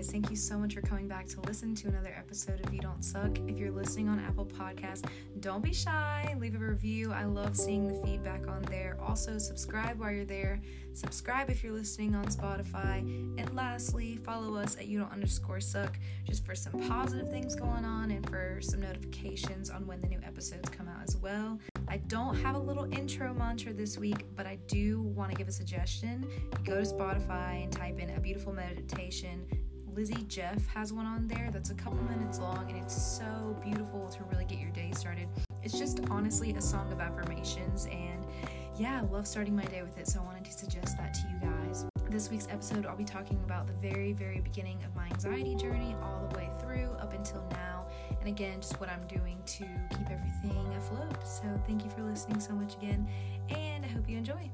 guys. Thank you so much for coming back to listen to another episode of You Don't Suck. If you're listening on Apple Podcasts, don't be shy. Leave a review. I love seeing the feedback on there. Also, subscribe while you're there. Subscribe if you're listening on Spotify. And lastly, follow us at You Don't underscore Suck just for some positive things going on and for some notifications on when the new episodes come out as well. I don't have a little intro mantra this week, but I do want to give a suggestion. Go to Spotify and type in a beautiful meditation. Lizzie Jeff has one on there that's a couple minutes long and it's so beautiful to really get your day started. It's just honestly a song of affirmations and yeah, I love starting my day with it, so I wanted to suggest that to you guys. This week's episode, I'll be talking about the very, very beginning of my anxiety journey all the way through up until now and again, just what I'm doing to keep everything afloat. So, thank you for listening so much again, and I hope you enjoy.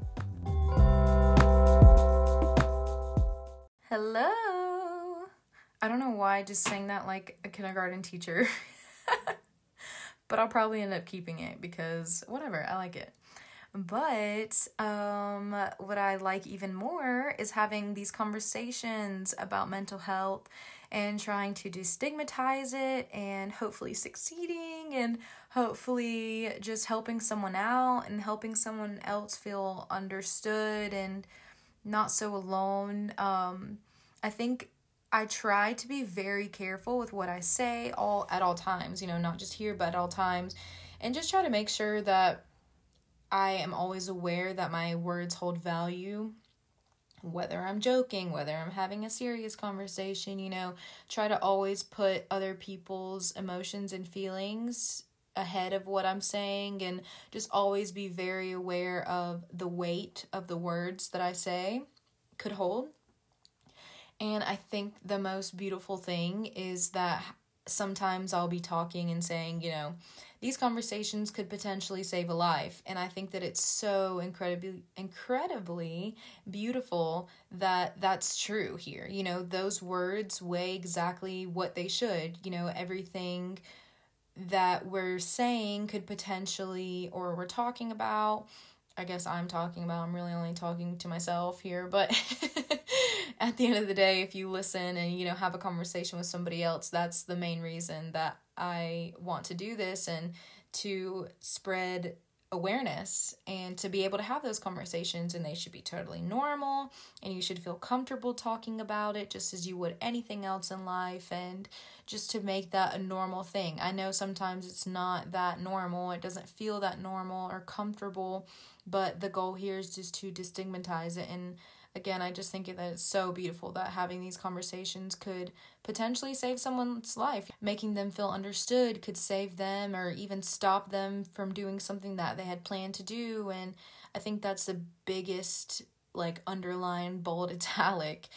Hello! I don't know why I just sang that like a kindergarten teacher, but I'll probably end up keeping it because whatever, I like it. But um, what I like even more is having these conversations about mental health and trying to destigmatize it and hopefully succeeding and hopefully just helping someone out and helping someone else feel understood and not so alone. Um, I think I try to be very careful with what I say all at all times, you know, not just here but at all times and just try to make sure that I am always aware that my words hold value whether I'm joking, whether I'm having a serious conversation, you know, try to always put other people's emotions and feelings ahead of what I'm saying and just always be very aware of the weight of the words that I say could hold. And I think the most beautiful thing is that sometimes I'll be talking and saying, you know, these conversations could potentially save a life. And i think that it's so incredibly incredibly beautiful that that's true here. You know those words weigh exactly what they should. You know everything that we're saying could potentially or we're talking about I guess I'm talking about. I'm really only talking to myself here, but at the end of the day, if you listen and you know have a conversation with somebody else, that's the main reason that I want to do this and to spread awareness and to be able to have those conversations and they should be totally normal and you should feel comfortable talking about it just as you would anything else in life and just to make that a normal thing. I know sometimes it's not that normal. It doesn't feel that normal or comfortable, but the goal here is just to destigmatize it and again, I just think that it's so beautiful that having these conversations could potentially save someone's life. Making them feel understood could save them or even stop them from doing something that they had planned to do. And I think that's the biggest, like, underline, bold, italic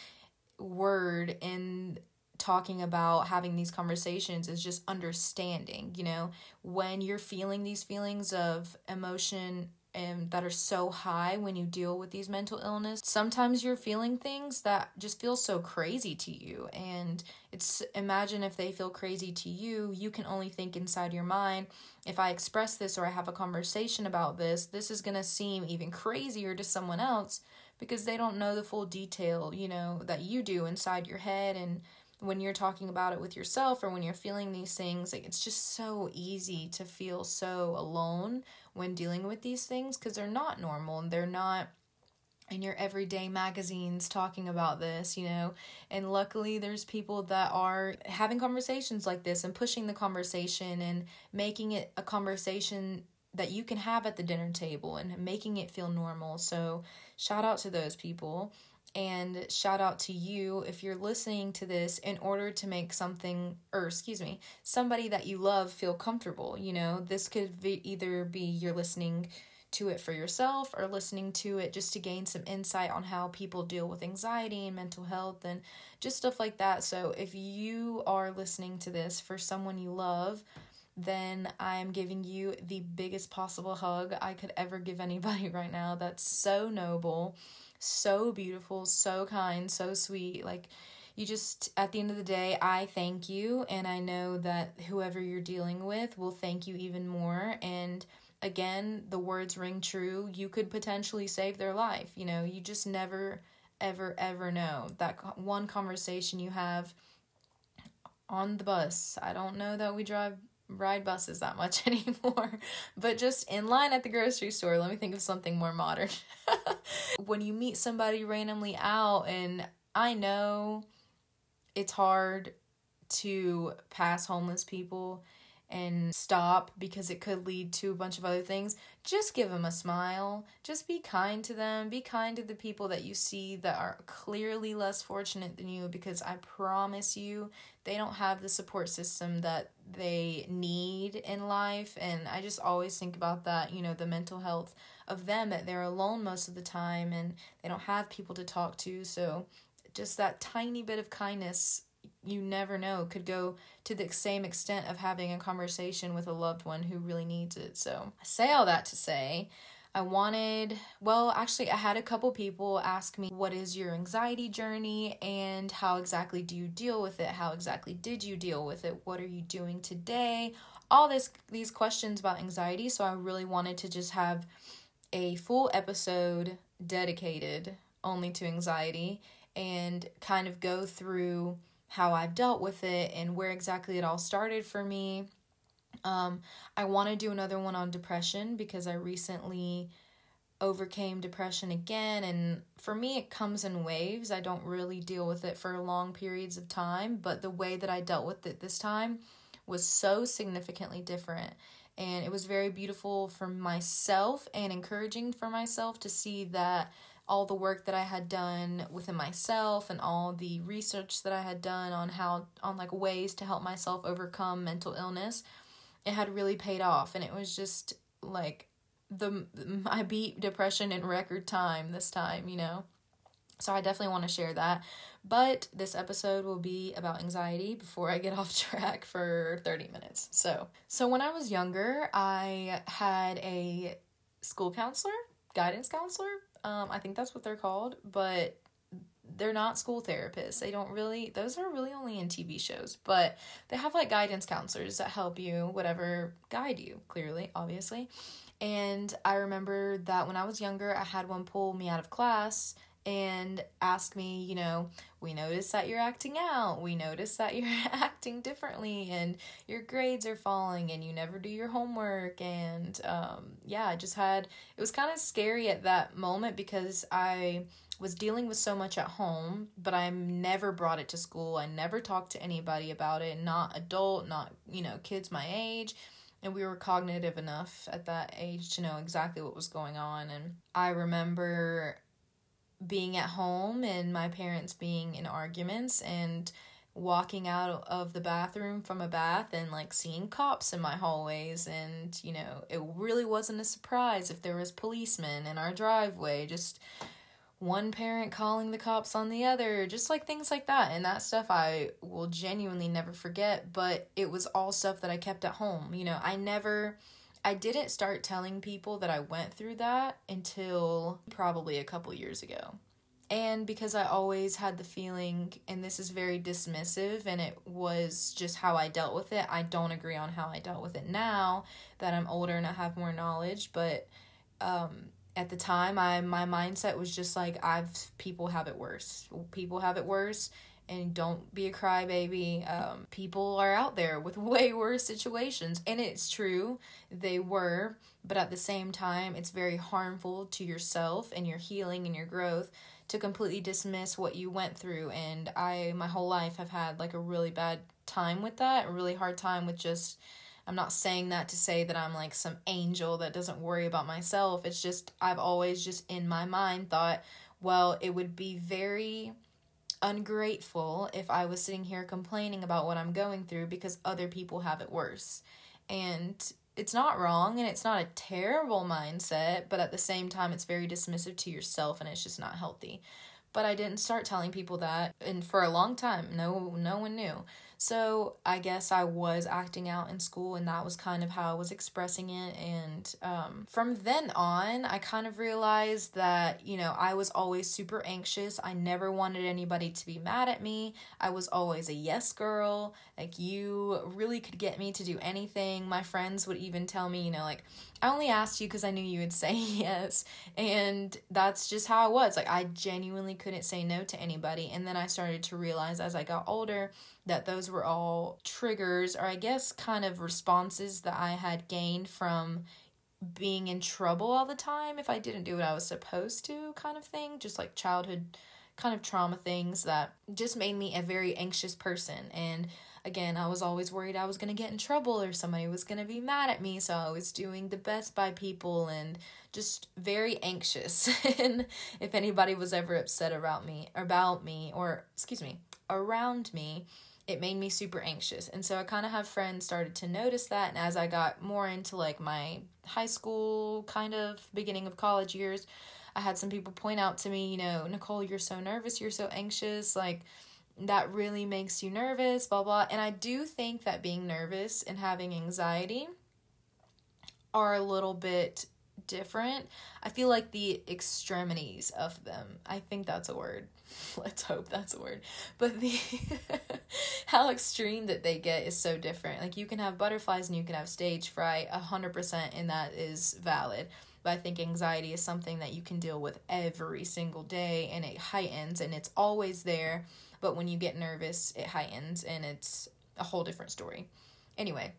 word in talking about having these conversations is just understanding you know when you're feeling these feelings of emotion and that are so high when you deal with these mental illness. Sometimes you're feeling things that just feel so crazy to you and it's imagine if they feel crazy to you, you can only think inside your mind, if I express this or I have a conversation about this, this is going to seem even crazier to someone else because they don't know the full detail, you know, that you do inside your head and when you're talking about it with yourself or when you're feeling these things, like it's just so easy to feel so alone when dealing with these things because they're not normal and they're not in your everyday magazines talking about this, you know. And luckily, there's people that are having conversations like this and pushing the conversation and making it a conversation that you can have at the dinner table and making it feel normal. So, shout out to those people. And shout out to you if you're listening to this in order to make something, or excuse me, somebody that you love feel comfortable. You know, this could be either be you're listening to it for yourself or listening to it just to gain some insight on how people deal with anxiety and mental health and just stuff like that. So if you are listening to this for someone you love, then I'm giving you the biggest possible hug I could ever give anybody right now. That's so noble so beautiful, so kind, so sweet. Like, you just, at the end of the day, I thank you, and I know that whoever you're dealing with will thank you even more. And again, the words ring true. You could potentially save their life. You know, you just never ever, ever know. That one conversation you have on the bus. I don't know that we drive ride buses that much anymore, but just in line at the grocery store. Let me think of something more modern. when you meet somebody randomly out, and I know it's hard to pass homeless people and stop because it could lead to a bunch of other things, just give them a smile. Just be kind to them. Be kind to the people that you see that are clearly less fortunate than you because I promise you they don't have the support system that they need in life. And I just always think about that, you know, the mental health of them that they're alone most of the time and they don't have people to talk to. So just that tiny bit of kindness you never know could go to the same extent of having a conversation with a loved one who really needs it. So, I say all that to say, I wanted, well, actually, I had a couple people ask me, What is your anxiety journey and how exactly do you deal with it? How exactly did you deal with it? What are you doing today? All this, these questions about anxiety. So, I really wanted to just have a full episode dedicated only to anxiety and kind of go through how I've dealt with it and where exactly it all started for me. Um, I want to do another one on depression because I recently overcame depression again and for me it comes in waves. I don't really deal with it for long periods of time, but the way that I dealt with it this time was so significantly different. And it was very beautiful for myself and encouraging for myself to see that all the work that I had done within myself and all the research that I had done on how on like ways to help myself overcome mental illness, it had really paid off and it was just like the I beat depression in record time this time, you know. So I definitely want to share that. But this episode will be about anxiety before I get off track for 30 minutes. So, so when I was younger, I had a school counselor, guidance counselor, um, I think that's what they're called, but they're not school therapists. They don't really, those are really only in TV shows, but they have like guidance counselors that help you, whatever, guide you, clearly, obviously. And I remember that when I was younger, I had one pull me out of class and ask me, you know, we notice that you're acting out. We notice that you're acting differently and your grades are falling and you never do your homework. And um, yeah, I just had, it was kind of scary at that moment because I was dealing with so much at home, but I never brought it to school. I never talked to anybody about it, not adult, not, you know, kids my age. And we were cognitive enough at that age to know exactly what was going on. And i remember being at home and my parents being in arguments and walking out of the bathroom from a bath and like seeing cops in my hallways. And you know it really wasn't a surprise if there was policemen in our driveway just one parent calling the cops on the other just like things like that and that stuff I will genuinely never forget but it was all stuff that I kept at home you know I never I didn't start telling people that I went through that until probably a couple years ago. And because I always had the feeling, and this is very dismissive, and it was just how I dealt with it. I don't agree on how I dealt with it now that I'm older and I have more knowledge, but um, at the time, I my mindset was just like I've people have it worse. People have it worse, and don't be a crybaby. Um, people are out there with way worse situations, and it's true, they were, but at the same time, it's very harmful to yourself and your healing and your growth to completely dismiss what you went through. And I, my whole life, have had like a really bad time with that, a really hard time with just. I'm not saying that to say that I'm like some angel that doesn't worry about myself. It's just, I've always just in my mind thought, well, it would be very ungrateful if I was sitting here complaining about what I'm going through because other people have it worse. And it's not wrong and it's not a terrible mindset, but at the same time, it's very dismissive to yourself and it's just not healthy. But I didn't start telling people that, and for a long time, no, no one knew. So I guess I was acting out in school, and that was kind of how I was expressing it. And um, from then on, I kind of realized that, you know, I was always super anxious. I never wanted anybody to be mad at me. I was always a yes girl. Like, you really could get me to do anything. My friends would even tell me, you know, like, I only asked you because I knew you would say yes. And that's just how I was. Like, I genuinely couldn't say no to anybody. And then I started to realize as I got older that those were all triggers, or I guess kind of responses that I had gained from being in trouble all the time if I didn't do what I was supposed to, kind of thing. Just like childhood kind of trauma things that just made me a very anxious person. And again, I was always worried I was going to get in trouble or somebody was going to be mad at me. So I was doing the best by people and just very anxious. and if anybody was ever upset about me, about me, or excuse me, around me, it made me super anxious. And so I kind of have friends started to notice that. And as I got more into like my high school kind of beginning of college years, I had some people point out to me, you know, Nicole, you're so nervous, you're so anxious, like that really makes you nervous, blah, blah. And I do think that being nervous and having anxiety are a little bit different. I feel like the extremities of them, I think that's a word. Let's hope that's a word. But the how extreme that they get is so different. Like you can have butterflies and you can have stage fright 100% and that is valid. But I think anxiety is something that you can deal with every single day and it heightens and it's always there but when you get nervous, it heightens and it's a whole different story. Anyway,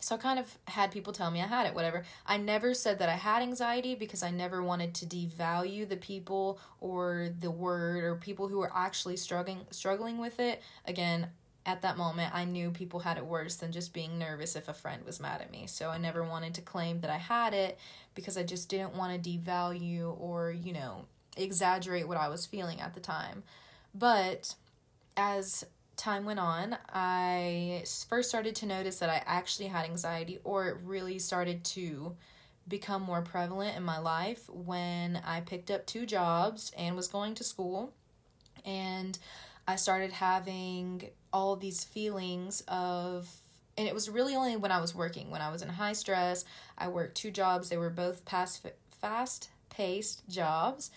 so I kind of had people tell me I had it, whatever. I never said that I had anxiety because I never wanted to devalue the people or the word or people who were actually struggling struggling with it. Again, at that moment, I knew people had it worse than just being nervous if a friend was mad at me. So I never wanted to claim that I had it because I just didn't want to devalue or, you know, exaggerate what I was feeling at the time. But as time went on, I first started to notice that I actually had anxiety, or it really started to become more prevalent in my life when I picked up two jobs and was going to school. And I started having all these feelings of, and it was really only when I was working. When I was in high stress, I worked two jobs. They were both fast, fast paced jobs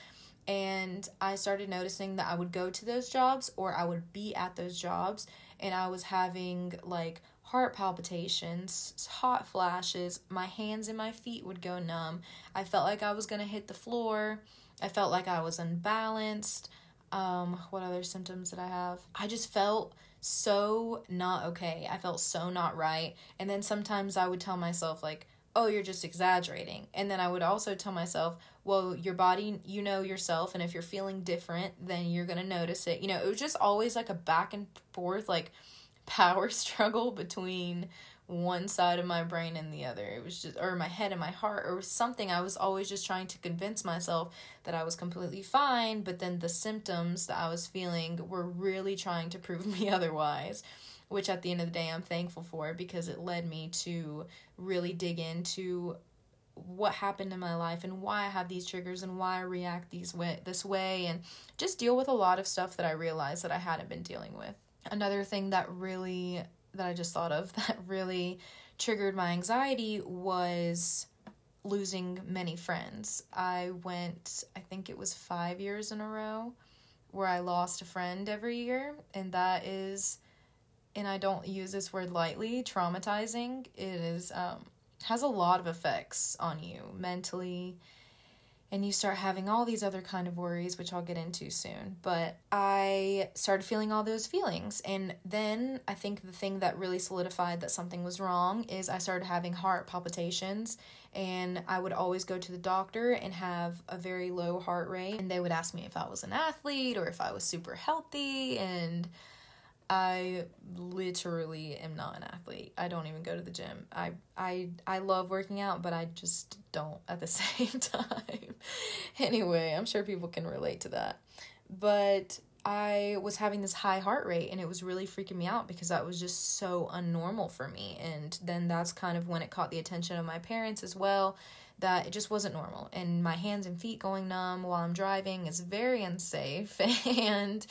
and I started noticing that I would go to those jobs or I would be at those jobs and I was having like heart palpitations, hot flashes, my hands and my feet would go numb. I felt like I was going to hit the floor. I felt like I was unbalanced. Um what other symptoms did I have? I just felt so not okay. I felt so not right. And then sometimes I would tell myself like oh, you're just exaggerating. And then I would also tell myself, well, your body, you know yourself, and if you're feeling different, then you're going to notice it. You know, it was just always like a back and forth, like power struggle between one side of my brain and the other. It was just, or my head and my heart, or something. I was always just trying to convince myself that I was completely fine, but then the symptoms that I was feeling were really trying to prove me otherwise which at the end of the day I'm thankful for because it led me to really dig into what happened in my life and why I have these triggers and why I react these way this way and just deal with a lot of stuff that I realized that I hadn't been dealing with. Another thing that really that I just thought of that really triggered my anxiety was losing many friends. I went I think it was 5 years in a row where I lost a friend every year and that is and I don't use this word lightly, traumatizing. It is um has a lot of effects on you mentally and you start having all these other kind of worries which I'll get into soon. But I started feeling all those feelings and then I think the thing that really solidified that something was wrong is I started having heart palpitations and I would always go to the doctor and have a very low heart rate and they would ask me if I was an athlete or if I was super healthy and I literally am not an athlete. I don't even go to the gym. I I I love working out, but I just don't at the same time. anyway, I'm sure people can relate to that. But I was having this high heart rate and it was really freaking me out because that was just so unnormal for me. And then that's kind of when it caught the attention of my parents as well that it just wasn't normal. And my hands and feet going numb while I'm driving is very unsafe. and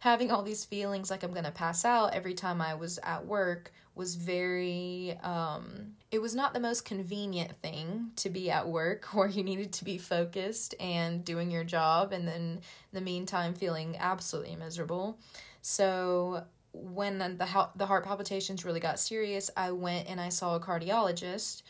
having all these feelings like I'm going to pass out every time I was at work was very um it was not the most convenient thing to be at work where you needed to be focused and doing your job and then in the meantime feeling absolutely miserable. So when the the heart palpitations really got serious, I went and I saw a cardiologist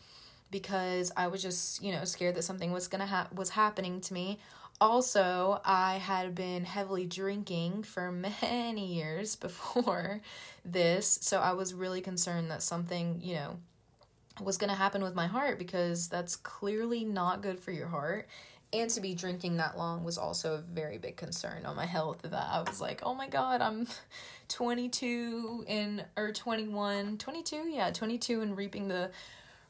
because I was just, you know, scared that something was going to ha- was happening to me. Also, I had been heavily drinking for many years before this, so I was really concerned that something, you know, was going to happen with my heart because that's clearly not good for your heart. And to be drinking that long was also a very big concern on my health. That I was like, oh my god, I'm 22 and or 21, 22, yeah, 22 and reaping the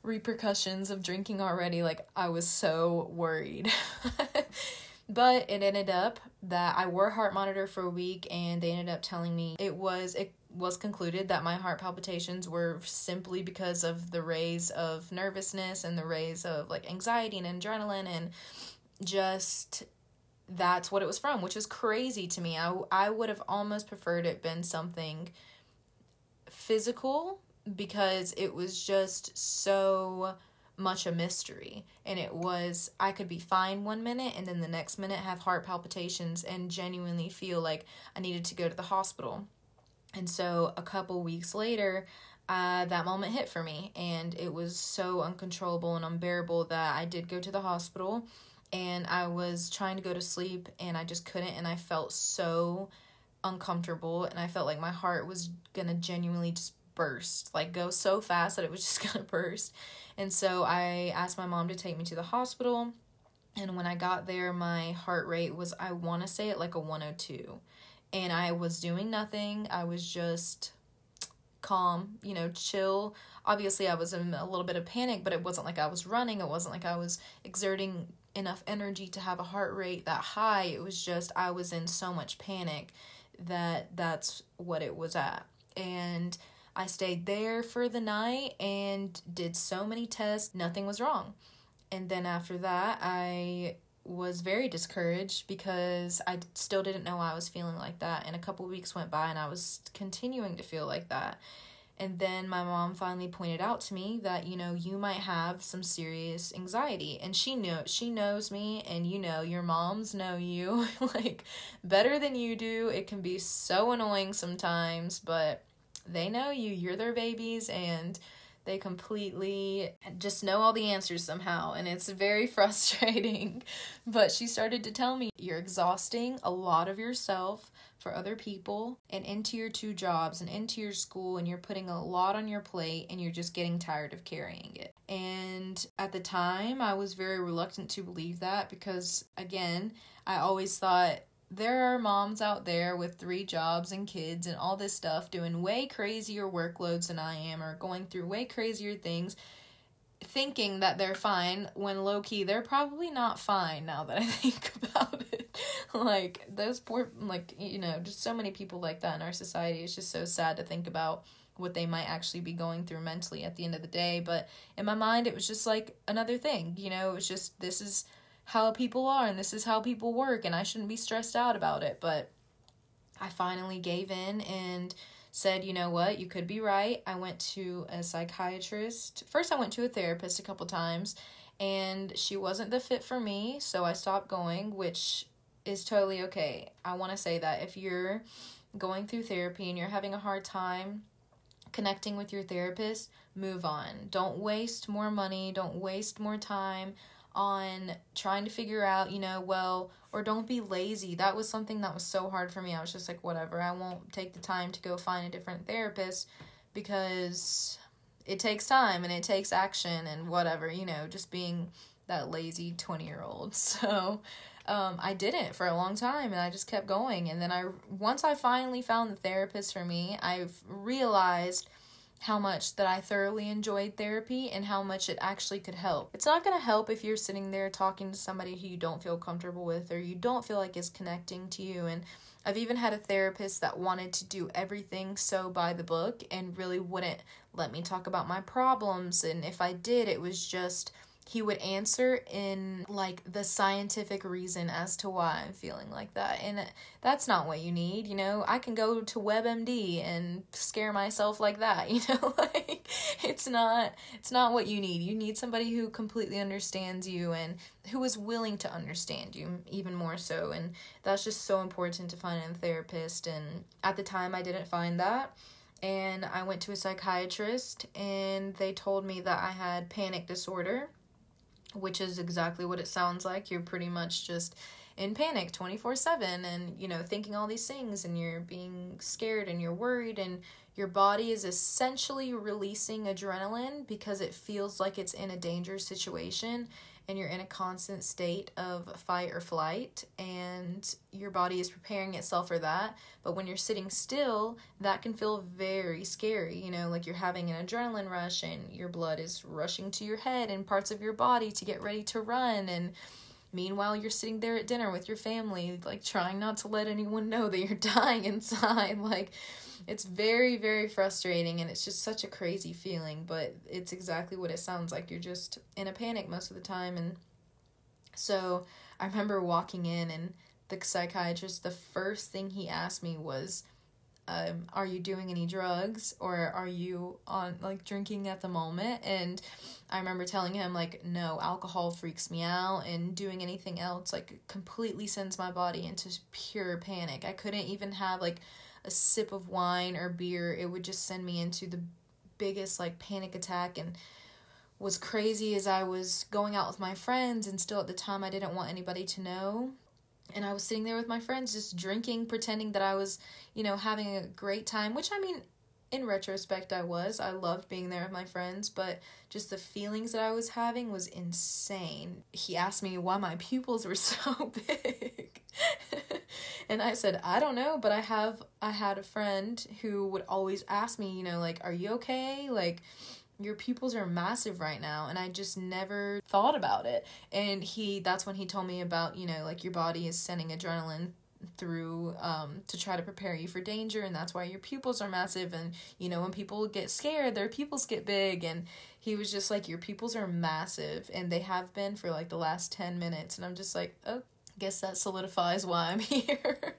repercussions of drinking already. Like I was so worried. but it ended up that I wore heart monitor for a week and they ended up telling me it was it was concluded that my heart palpitations were simply because of the rays of nervousness and the rays of like anxiety and adrenaline and just that's what it was from, which is crazy to me. I, I would have almost preferred it been something physical because it was just so much a mystery. And it was, I could be fine one minute and then the next minute have heart palpitations and genuinely feel like I needed to go to the hospital. And so a couple weeks later, uh, that moment hit for me and it was so uncontrollable and unbearable that I did go to the hospital and I was trying to go to sleep and I just couldn't and I felt so uncomfortable and I felt like my heart was gonna genuinely just burst like go so fast that it was just gonna burst. And so I asked my mom to take me to the hospital. And when I got there my heart rate was I want to say it like a 102 and I was doing nothing. I was just calm you know chill. Obviously I was in a little bit of panic but it wasn't like I was running. It wasn't like I was exerting enough energy to have a heart rate that high. It was just I was in so much panic that that's what it was at. And I stayed there for the night and did so many tests, nothing was wrong. And then after that, I was very discouraged because I still didn't know I was feeling like that. And a couple weeks went by and I was continuing to feel like that. And then my mom finally pointed out to me that, you know, you might have some serious anxiety. And she knew she knows me and you know, your moms know you like better than you do. It can be so annoying sometimes, but they know you. You're their babies and they completely just know all the answers somehow, and it's very frustrating. But she started to tell me, You're exhausting a lot of yourself for other people and into your two jobs and into your school and you're putting a lot on your plate and you're just getting tired of carrying it. And at the time, I was very reluctant to believe that because again, I always thought there are moms out there with three jobs and kids and all this stuff doing way crazier workloads than I am or going through way crazier things thinking that they're fine when low key they're probably not fine now that I think about it. like those poor like you know, just so many people like that in our society. It's just so sad to think about what they might actually be going through mentally at the end of the day, but in my mind it was just like another thing, you know, it was just this is how people are and this is how people work and I shouldn't be stressed out about it, but I finally gave in and said, you know what, you could be right. I went to a psychiatrist. First, I went to a therapist a couple times, and she wasn't the fit for me, so I stopped going, which is totally okay. I want to say that if you're going through therapy and you're having a hard time connecting with your therapist, move on. Don't waste more money, don't waste more time on trying to figure out, you know, well, or don't be lazy. That was something that was so hard for me. I was just like, whatever, I won't take the time to go find a different therapist because it takes time and it takes action and whatever, you know, just being that lazy 20 year old. So, um, I didn't for a long time and I just kept going. And then I, once I finally found the therapist for me, I've realized how much that I thoroughly enjoyed therapy and how much it actually could help. It's not going to help if you're sitting there talking to somebody who you don't feel comfortable with or you don't feel like is connecting to you and I've even had a therapist that wanted to do everything so by the book and really wouldn't let me talk about my problems and if I did it was just he would answer in like the scientific reason as to why I'm feeling like that. And that's not what you need, you know. I can go to WebMD and scare myself like that, you know. like it's not it's not what you need. You need somebody who completely understands you and who is willing to understand you even more so. And that's just so important to find in a therapist and at the time I didn't find that and I went to a psychiatrist and they told me that I had panic disorder, which is exactly what it sounds like. You're pretty much just in panic 24/7 and you know thinking all these things and you're being scared and you're worried and your body is essentially releasing adrenaline because it feels like it's in a danger situation and you're in a constant state of fight or flight and your body is preparing itself for that. But when you're sitting still that can feel very scary you know like you're having an adrenaline rush and your blood is rushing to your head and parts of your body to get ready to run. And meanwhile you're sitting there at dinner with your family like trying not to let anyone know that you're dying inside. Like it's very very frustrating and it's just such a crazy feeling but it's exactly what it sounds like. You're just in a panic most of the time and so i remember walking in and the psychiatrist the first thing he asked me was um, are you doing any drugs or are you on like drinking at the moment? And i remember telling him like no alcohol freaks me out and doing anything else like completely sends my body into pure panic. I couldn't even have like a sip of wine or beer, it would just send me into the biggest like panic attack and was crazy as I was going out with my friends and still at the time I didn't want anybody to know. And I was sitting there with my friends just drinking, pretending that I was, you know, having a great time, which I mean, in retrospect, I was. I loved being there with my friends, but just the feelings that I was having was insane. He asked me why my pupils were so big. and I said, I don't know, but I have I had a friend who would always ask me, you know, like, are you okay? Like your pupils are massive right now and I just never thought about it. And he that's when he told me about, you know, like your body is sending adrenaline through um, to try to prepare you for danger and that's why your pupils are massive and you know when people get scared their pupils get big and he was just like your pupils are massive and they have been for like the last 10 minutes and i'm just like oh I guess that solidifies why I'm here.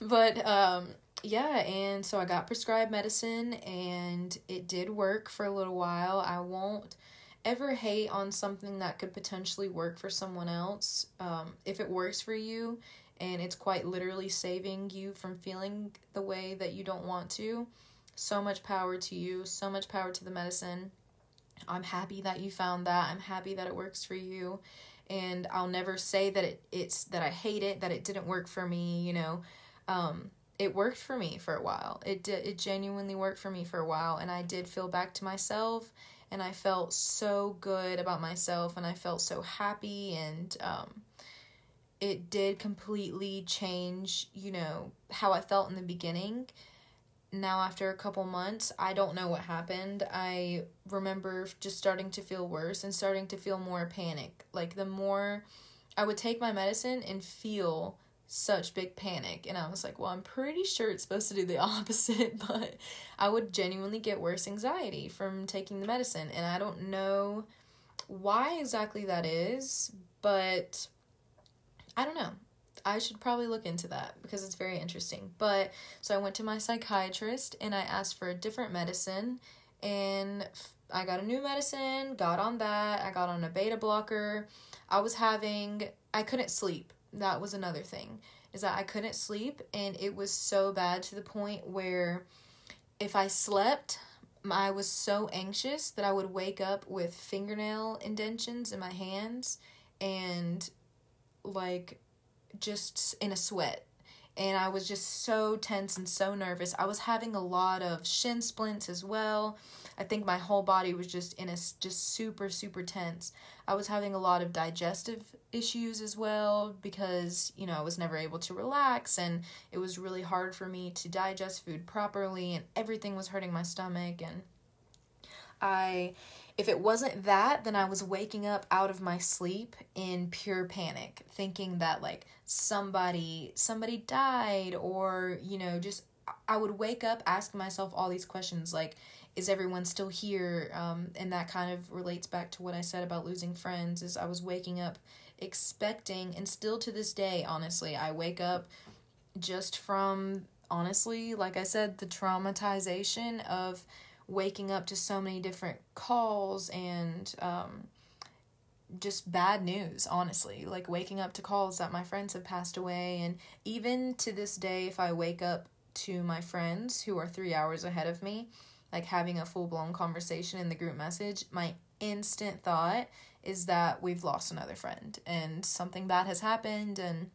but um, yeah, and so I got prescribed medicine and it did work for a little while. I won't ever hate on something that could potentially work for someone else. Um, if it works for you and it's quite literally saving you from feeling the way that you don't want to, so much power to you, so much power to the medicine. I'm happy that you found that. I'm happy that it works for you and I'll never say that it it's that I hate it, that it didn't work for me, you know. Um, it worked for me for a while. It did it genuinely worked for me for a while and I did feel back to myself and I felt so good about myself and I felt so happy and um, it did completely change, you know, how I felt in the beginning. Now after a couple months i don't know what happened. I remember just starting to feel worse and starting to feel more panic. Like the more i would take my medicine and feel such big panic. And i was like well i'm pretty sure it's supposed to do the opposite but i would genuinely get worse anxiety from taking the medicine. And i don't know why exactly that is but i don't know I should probably look into that because it's very interesting. But so I went to my psychiatrist and I asked for a different medicine and I got a new medicine, got on that. I got on a beta blocker. I was having I couldn't sleep. That was another thing. Is that I couldn't sleep and it was so bad to the point where if I slept, I was so anxious that I would wake up with fingernail indentions in my hands and like just in a sweat and I was just so tense and so nervous. I was having a lot of shin splints as well. I think my whole body was just in a just super super tense. I was having a lot of digestive issues as well because, you know, I was never able to relax and it was really hard for me to digest food properly and everything was hurting my stomach and I if it wasn't that, then I was waking up out of my sleep in pure panic, thinking that like somebody somebody died or, you know, just I would wake up asking myself all these questions like is everyone still here? Um, and that kind of relates back to what I said about losing friends is I was waking up expecting and still to this day, honestly, I wake up just from honestly, like I said, the traumatization of waking up to so many different calls and um, just bad news, honestly. Like waking up to calls that my friends have passed away. And even to this day, if I wake up to my friends who are three hours ahead of me, like having a full blown conversation in the group message, my instant thought is that we've lost another friend and something bad has happened. And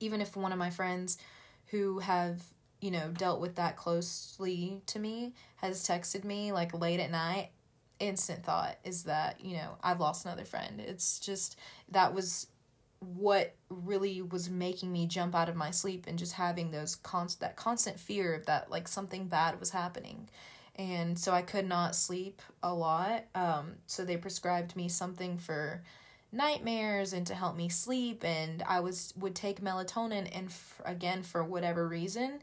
even if one of my friends who have, you know, dealt with that closely to me has texted me like late at night, instant thought is that, you know, I've lost another friend. It's just that was what really was making me jump out of my sleep and just having those const that constant fear of that like something bad was happening and so i could not sleep a lot um so they prescribed me something for nightmares and to help me sleep and i was would take melatonin and f- again for whatever reason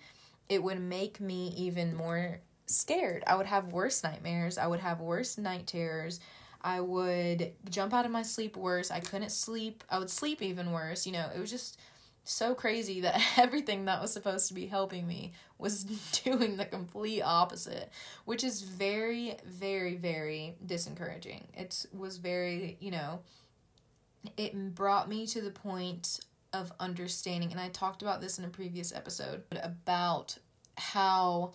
it would make me even more scared i would have worse nightmares i would have worse night terrors I would jump out of my sleep worse. I couldn't sleep. I would sleep even worse. You know, it was just so crazy that everything that was supposed to be helping me was doing the complete opposite, which is very, very, very discouraging. It was very, you know, it brought me to the point of understanding, and I talked about this in a previous episode about how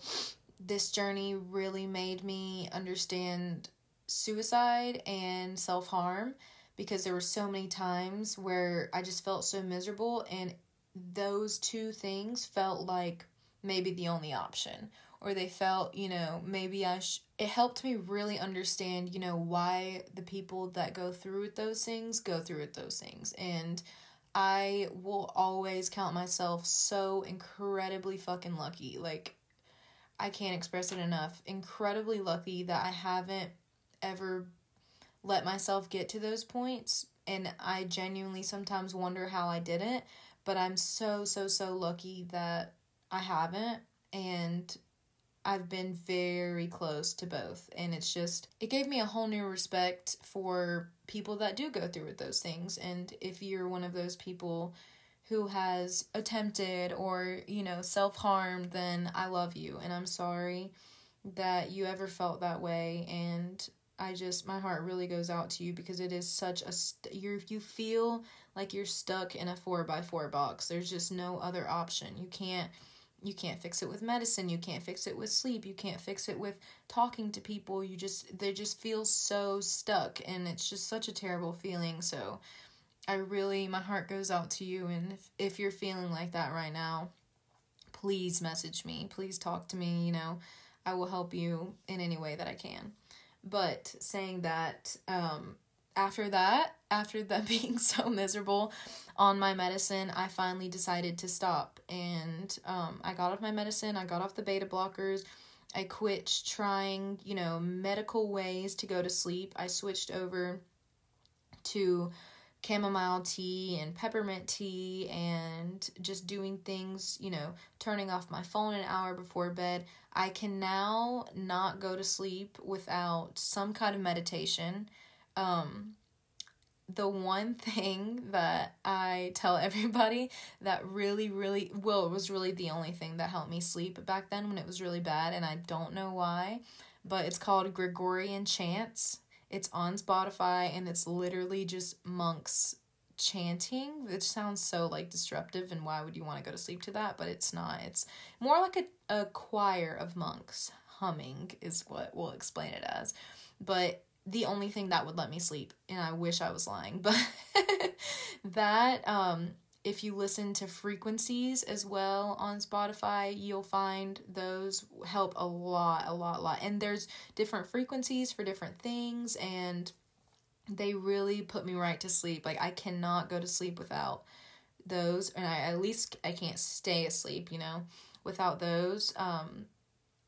this journey really made me understand suicide and self harm because there were so many times where I just felt so miserable, and those two things felt like maybe the only option. Or they felt, you know, maybe I it helped me really understand, you know, why the people that go through with those things go through with those things. And I will always count myself so incredibly fucking lucky. Like, I can't express it enough. Incredibly lucky that I haven't ever let myself get to those points and I genuinely sometimes wonder how I didn't, but I'm so so so lucky that I haven't and I've been very close to both and it's just it gave me a whole new respect for people that do go through with those things and if you're one of those people who has attempted or you know self-harmed then I love you and I'm sorry that you ever felt that way and I just my heart really goes out to you because it is such a st- you you feel like you're stuck in a 4 by 4 box. There's just no other option. You can't you can't fix it with medicine, you can't fix it with sleep, you can't fix it with talking to people. You just they just feel so stuck and it's just such a terrible feeling. So I really my heart goes out to you and if, if you're feeling like that right now, please message me. Please talk to me, you know. I will help you in any way that I can. But saying that, um, after that, after that being so miserable on my medicine, I finally decided to stop. And um, I got off my medicine, I got off the beta blockers. I quit trying, you know, medical ways to go to sleep. I switched over to chamomile tea and peppermint tea and just doing things, you know, turning off my phone an hour before bed. I can now not go to sleep without some kind of meditation. Um, the one thing that I tell everybody that really, really, well, it was really the only thing that helped me sleep back then when it was really bad, and I don't know why, but it's called Gregorian Chants it's on Spotify and it's literally just monks chanting, which sounds so like disruptive and why would you want to go to sleep to that? But it's not. It's more like a, a choir of monks humming is what we'll explain it as. But the only thing that would let me sleep, and I wish I was lying, but that um if you listen to frequencies as well on Spotify, you'll find those help a lot, a lot, a lot. And there's different frequencies for different things, and they really put me right to sleep. Like, I cannot go to sleep without those, and I at least I can't stay asleep, you know, without those. Um,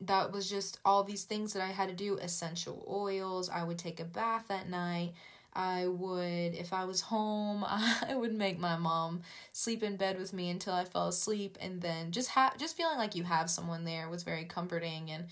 that was just all these things that I had to do essential oils. I would take a bath at night. I would, if I was home, I would make my mom sleep in bed with me until I fell asleep, and then just have just feeling like you have someone there was very comforting, and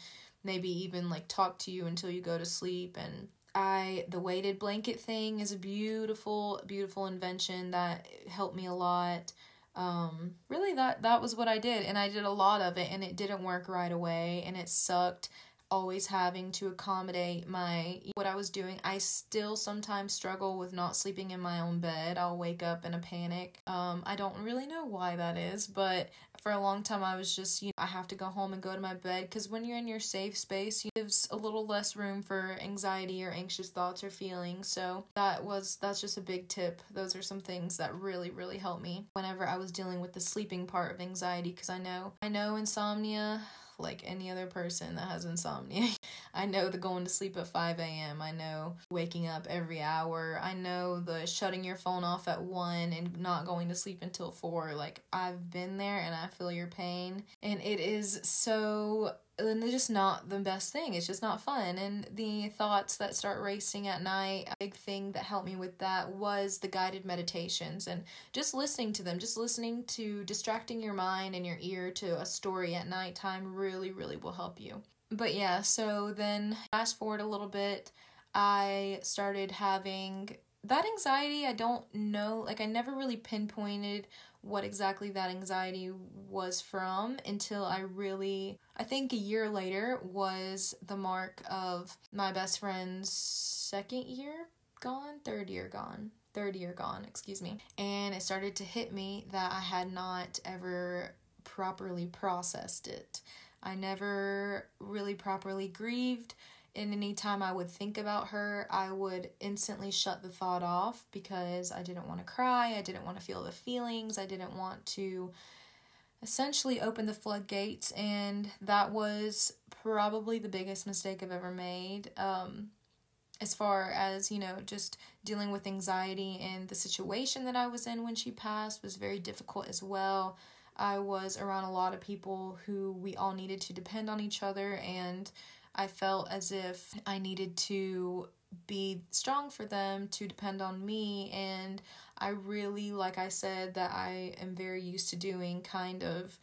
maybe even like talk to you until you go to sleep. And I, the weighted blanket thing is a beautiful, beautiful invention that helped me a lot. Um, really, that that was what I did, and I did a lot of it, and it didn't work right away, and it sucked always having to accommodate my what I was doing. I still sometimes struggle with not sleeping in my own bed. I'll wake up in a panic. Um I don't really know why that is, but for a long time I was just, you know, I have to go home and go to my bed because when you're in your safe space, it gives a little less room for anxiety or anxious thoughts or feelings. So that was that's just a big tip. Those are some things that really really helped me whenever I was dealing with the sleeping part of anxiety because I know I know insomnia like any other person that has insomnia. I know the going to sleep at 5 a.m. I know waking up every hour. I know the shutting your phone off at 1 and not going to sleep until 4. Like, I've been there and I feel your pain. And it is so and it's just not the best thing. It's just not fun. And the thoughts that start racing at night, a big thing that helped me with that was the guided meditations and just listening to them, just listening to distracting your mind and your ear to a story at nighttime really, really will help you. But yeah, so then fast forward a little bit, I started having that anxiety. I don't know, like, I never really pinpointed what exactly that anxiety was from until I really, I think a year later was the mark of my best friend's second year gone, third year gone, third year gone, excuse me. And it started to hit me that I had not ever properly processed it. I never really properly grieved and anytime I would think about her, I would instantly shut the thought off because I didn't want to cry, I didn't want to feel the feelings, I didn't want to essentially open the floodgates, and that was probably the biggest mistake I've ever made. Um, as far as you know just dealing with anxiety and the situation that i was in when she passed was very difficult as well i was around a lot of people who we all needed to depend on each other and I felt as if I needed to be strong for them to depend on me and I really like I said that I am very used to doing kind of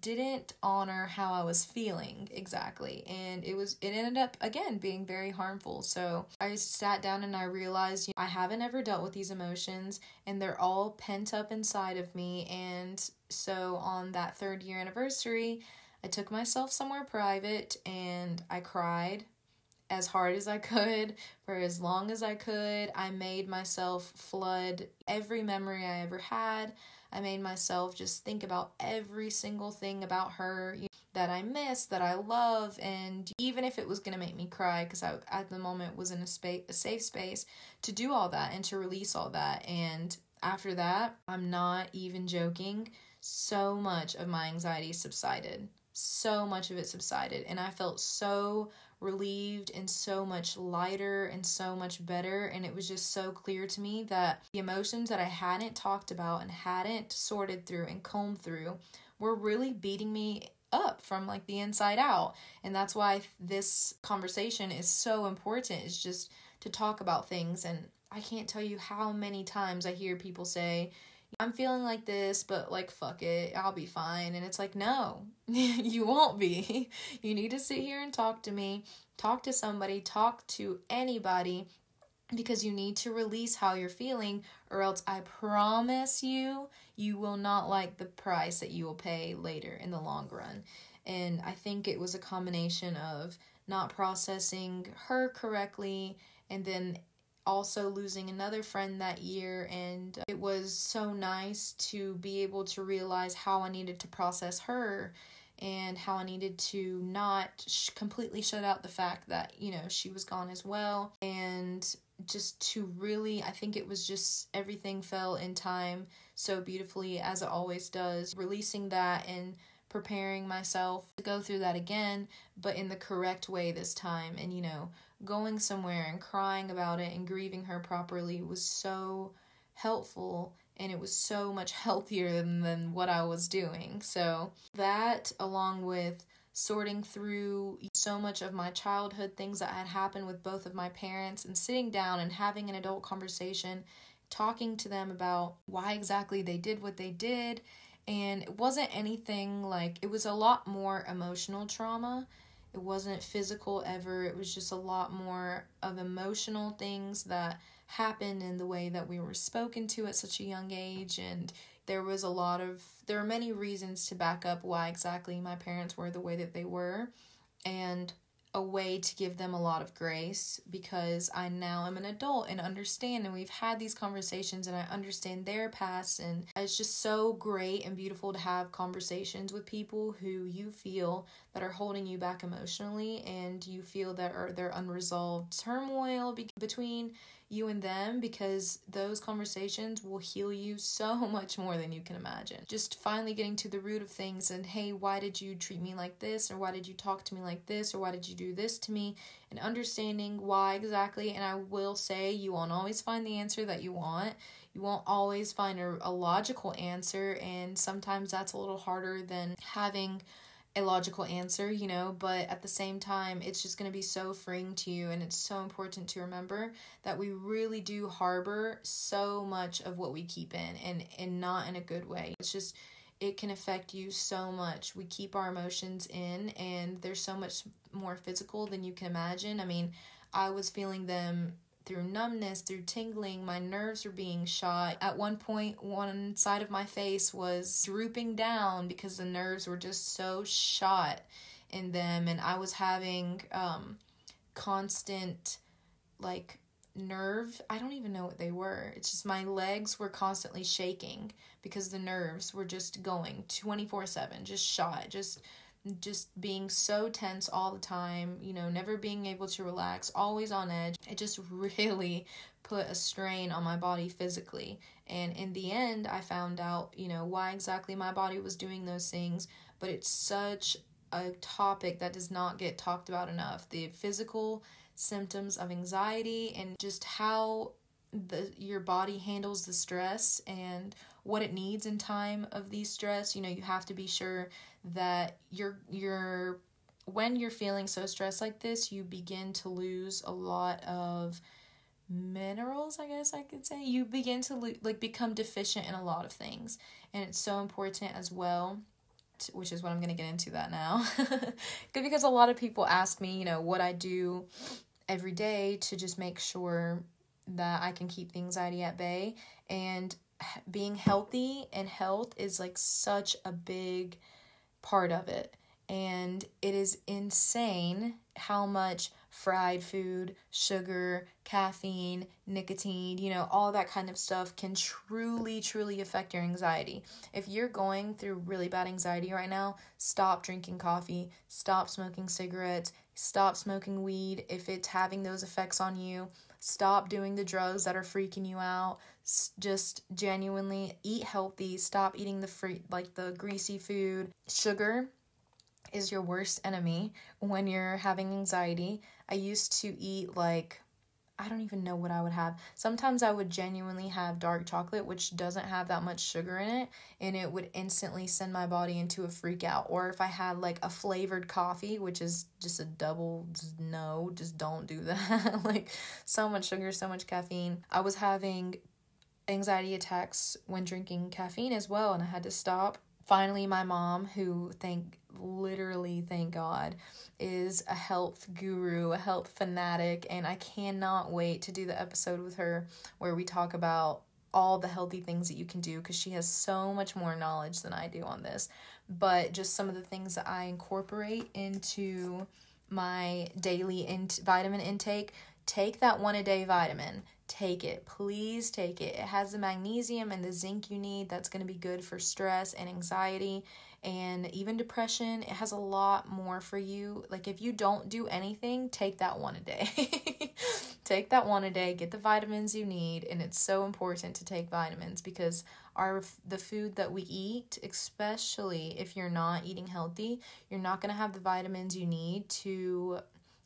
didn't honor how I was feeling exactly. And it was it ended up again being very harmful. So I sat down and I realized you know, I haven't ever dealt with these emotions and they're all pent up inside of me. And so on that third year anniversary I took myself somewhere private and I cried as hard as I could for as long as I could. I made myself flood every memory I ever had. I made myself just think about every single thing about her that I miss, that I love, and even if it was gonna make me cry, because I at the moment was in a space, a safe space, to do all that and to release all that. And after that, I'm not even joking. So much of my anxiety subsided so much of it subsided and I felt so relieved and so much lighter and so much better and it was just so clear to me that the emotions that I hadn't talked about and hadn't sorted through and combed through were really beating me up from like the inside out and that's why this conversation is so important is just to talk about things and I can't tell you how many times I hear people say I'm feeling like this, but like, fuck it, I'll be fine. And it's like, no, you won't be. You need to sit here and talk to me, talk to somebody, talk to anybody, because you need to release how you're feeling, or else I promise you, you will not like the price that you will pay later in the long run. And I think it was a combination of not processing her correctly and then also losing another friend that year, and it was so nice to be able to realize how I needed to process her and how I needed to not sh- completely shut out the fact that, you know, she was gone as well. And just to really, I think it was just everything fell in time so beautifully as it always does. Releasing that and preparing myself to go through that again, but in the correct way this time. And, you know, going somewhere and crying about it and grieving her properly was so helpful and it was so much healthier than, than what I was doing. So, that along with sorting through so much of my childhood things that had happened with both of my parents and sitting down and having an adult conversation, talking to them about why exactly they did what they did. And it wasn't anything like, it was a lot more emotional trauma it wasn't physical ever. It was just a lot more of emotional things that happened in the way that we were spoken to at such a young age and there was a lot of there are many reasons to back up why exactly my parents were the way that they were and a way to give them a lot of grace because I now am an adult and understand and we've had these conversations and I understand their past and it's just so great and beautiful to have conversations with people who you feel that are holding you back emotionally and you feel that are there unresolved turmoil be- between you and them because those conversations will heal you so much more than you can imagine. Just finally getting to the root of things and hey, why did you treat me like this? Or why did you talk to me like this? Or why did you do this to me? And understanding why exactly. And I will say, you won't always find the answer that you want. You won't always find a, a logical answer. And sometimes that's a little harder than having a logical answer, you know, but at the same time, it's just going to be so freeing to you. And it's so important to remember that we really do harbor so much of what we keep in and, and not in a good way. It's just, it can affect you so much. We keep our emotions in, and they're so much more physical than you can imagine. I mean, I was feeling them through numbness, through tingling. My nerves were being shot. At one point, one side of my face was drooping down because the nerves were just so shot in them, and I was having um, constant, like, nerve. I don't even know what they were. It's just my legs were constantly shaking because the nerves were just going 24 7, just shot, just just being so tense all the time, you know, never being able to relax, always on edge. It just really put a strain on my body physically. And in the end, I found out, you know, why exactly my body was doing those things, but it's such a topic that does not get talked about enough. The physical symptoms of anxiety and just how the your body handles the stress and what it needs in time of these stress you know you have to be sure that you're you're when you're feeling so stressed like this you begin to lose a lot of minerals i guess i could say. You begin to lo- like become deficient in a lot of things. And it's so important as well to, which is what i'm going to get into that now. Because a lot of people ask me you know what i do every day to just make sure that i can keep the anxiety at bay. And being healthy and health is like such a big part of it. And it is insane how much fried food, sugar, caffeine, nicotine, you know, all that kind of stuff can truly, truly affect your anxiety. If you're going through really bad anxiety right now, stop drinking coffee, stop smoking cigarettes, stop smoking weed if it's having those effects on you. Stop doing the drugs that are freaking you out. Just genuinely eat healthy. Stop eating the free like the greasy food. Sugar is your worst enemy when you're having anxiety. I used to eat like I don't even know what I would have. Sometimes I would genuinely have dark chocolate, which doesn't have that much sugar in it, and it would instantly send my body into a freak out. Or if I had like a flavored coffee, which is just a double no, just don't do that. like so much sugar, so much caffeine. I was having anxiety attacks when drinking caffeine as well, and I had to stop. Finally, my mom, who thank literally thank God, is a health guru, a health fanatic, and I cannot wait to do the episode with her where we talk about all the healthy things that you can do because she has so much more knowledge than I do on this. But just some of the things that I incorporate into my daily in- vitamin intake take that one a day vitamin. Take it. Please take it. It has the magnesium and the zinc you need. That's going to be good for stress and anxiety and even depression. It has a lot more for you. Like if you don't do anything, take that one a day. take that one a day, get the vitamins you need, and it's so important to take vitamins because our the food that we eat, especially if you're not eating healthy, you're not going to have the vitamins you need to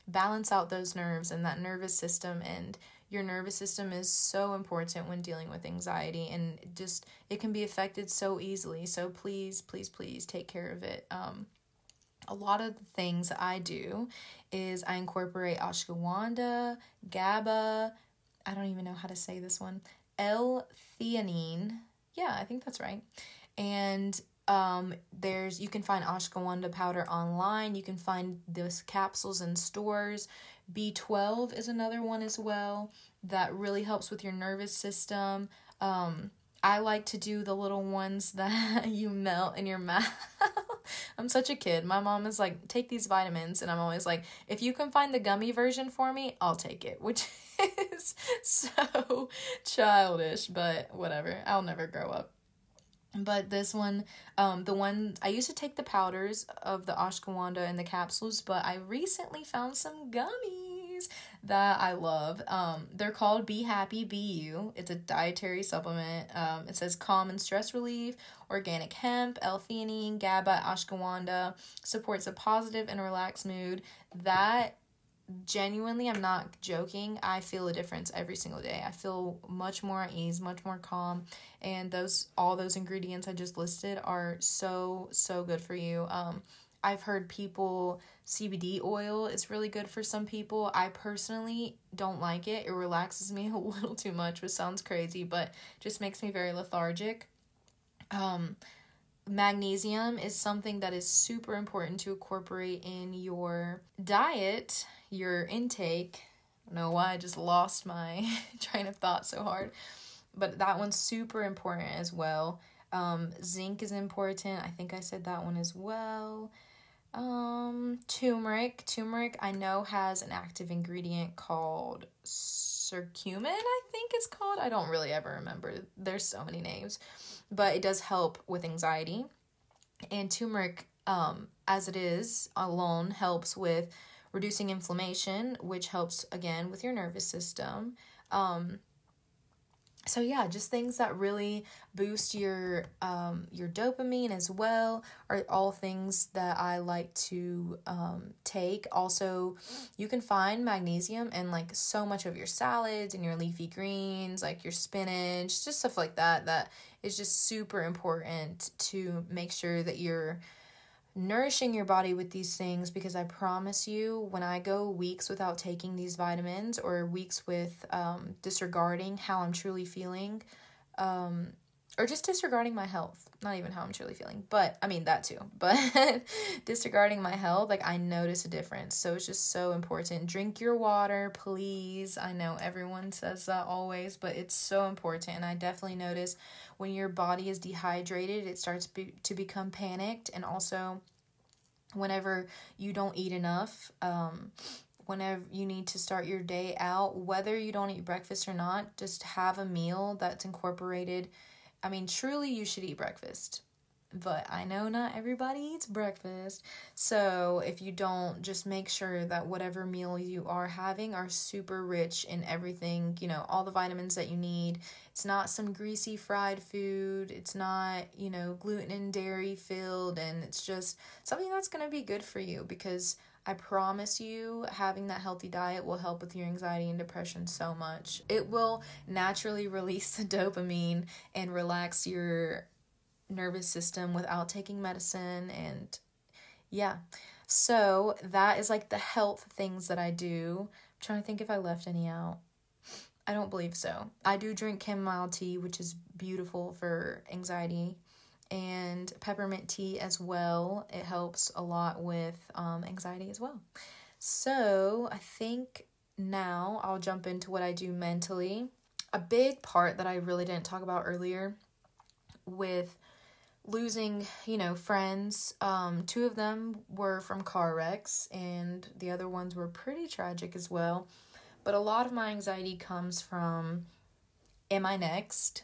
balance out those nerves and that nervous system and your nervous system is so important when dealing with anxiety and just it can be affected so easily so please please please take care of it um, a lot of the things I do is I incorporate ashwagandha, GABA, I don't even know how to say this one, L-theanine. Yeah, I think that's right. And um, there's you can find ashwagandha powder online. You can find those capsules in stores. B12 is another one as well that really helps with your nervous system. Um, I like to do the little ones that you melt in your mouth. I'm such a kid. My mom is like, take these vitamins. And I'm always like, if you can find the gummy version for me, I'll take it, which is so childish, but whatever. I'll never grow up. But this one, um, the one I used to take the powders of the ashwagandha and the capsules, but I recently found some gummies that I love. Um, they're called Be Happy Be You. It's a dietary supplement. Um, it says calm and stress relief, organic hemp, L-theanine, GABA, ashwagandha, supports a positive and relaxed mood. That genuinely i'm not joking. I feel a difference every single day. I feel much more at ease much more calm and those all those ingredients i just listed are so so good for you. Um i've heard people cbd oil is really good for some people. I personally don't like it. It relaxes me a little too much which sounds crazy but just makes me very lethargic. Um magnesium is something that is super important to incorporate in your diet your intake. I don't know why I just lost my train of thought so hard. But that one's super important as well. Um, zinc is important. I think I said that one as well. Um, turmeric. Turmeric, I know, has an active ingredient called curcumin, I think it's called. I don't really ever remember. There's so many names. But it does help with anxiety. And turmeric, um, as it is alone, helps with reducing inflammation, which helps again with your nervous system. Um, so yeah, just things that really boost your um, your dopamine as well are all things that I like to um, take. Also, you can find magnesium in like so much of your salads and your leafy greens, like your spinach, just stuff like that. That is just super important to make sure that you're nourishing your body with these things because I promise you, when I go weeks without taking these vitamins or weeks with um, disregarding how I'm truly feeling, um, or just disregarding my health, not even how I'm truly feeling, but I mean that too, but disregarding my health, like I notice a difference. So it's just so important. Drink your water, please. I know everyone says that always, but it's so important. And I definitely notice when your body is dehydrated, it starts be- to become panicked. And also, whenever you don't eat enough, um, whenever you need to start your day out, whether you don't eat breakfast or not, just have a meal that's incorporated. I mean, truly, you should eat breakfast but I know not everybody eats breakfast. So if you don't, just make sure that whatever meal you are having are super rich in everything, you know, all the vitamins that you need. It's not some greasy fried food, it's not, you know, gluten and dairy filled, and it's just something that's going to be good for you because I promise you, having that healthy diet will help with your anxiety and depression so much. It will naturally release the dopamine and relax your nervous system without taking medicine and yeah. So that is like the health things that I do. I'm trying to think if I left any out. I don't believe so. I do drink chamomile tea, which is beautiful for anxiety, and peppermint tea as well. It helps a lot with um, anxiety as well. So I think now I'll jump into what I do mentally. A big part that I really didn't talk about earlier with losing, you know, friends. Um, two of them were from car wrecks, and the other ones were pretty tragic as well. But a lot of my anxiety comes from Am I next?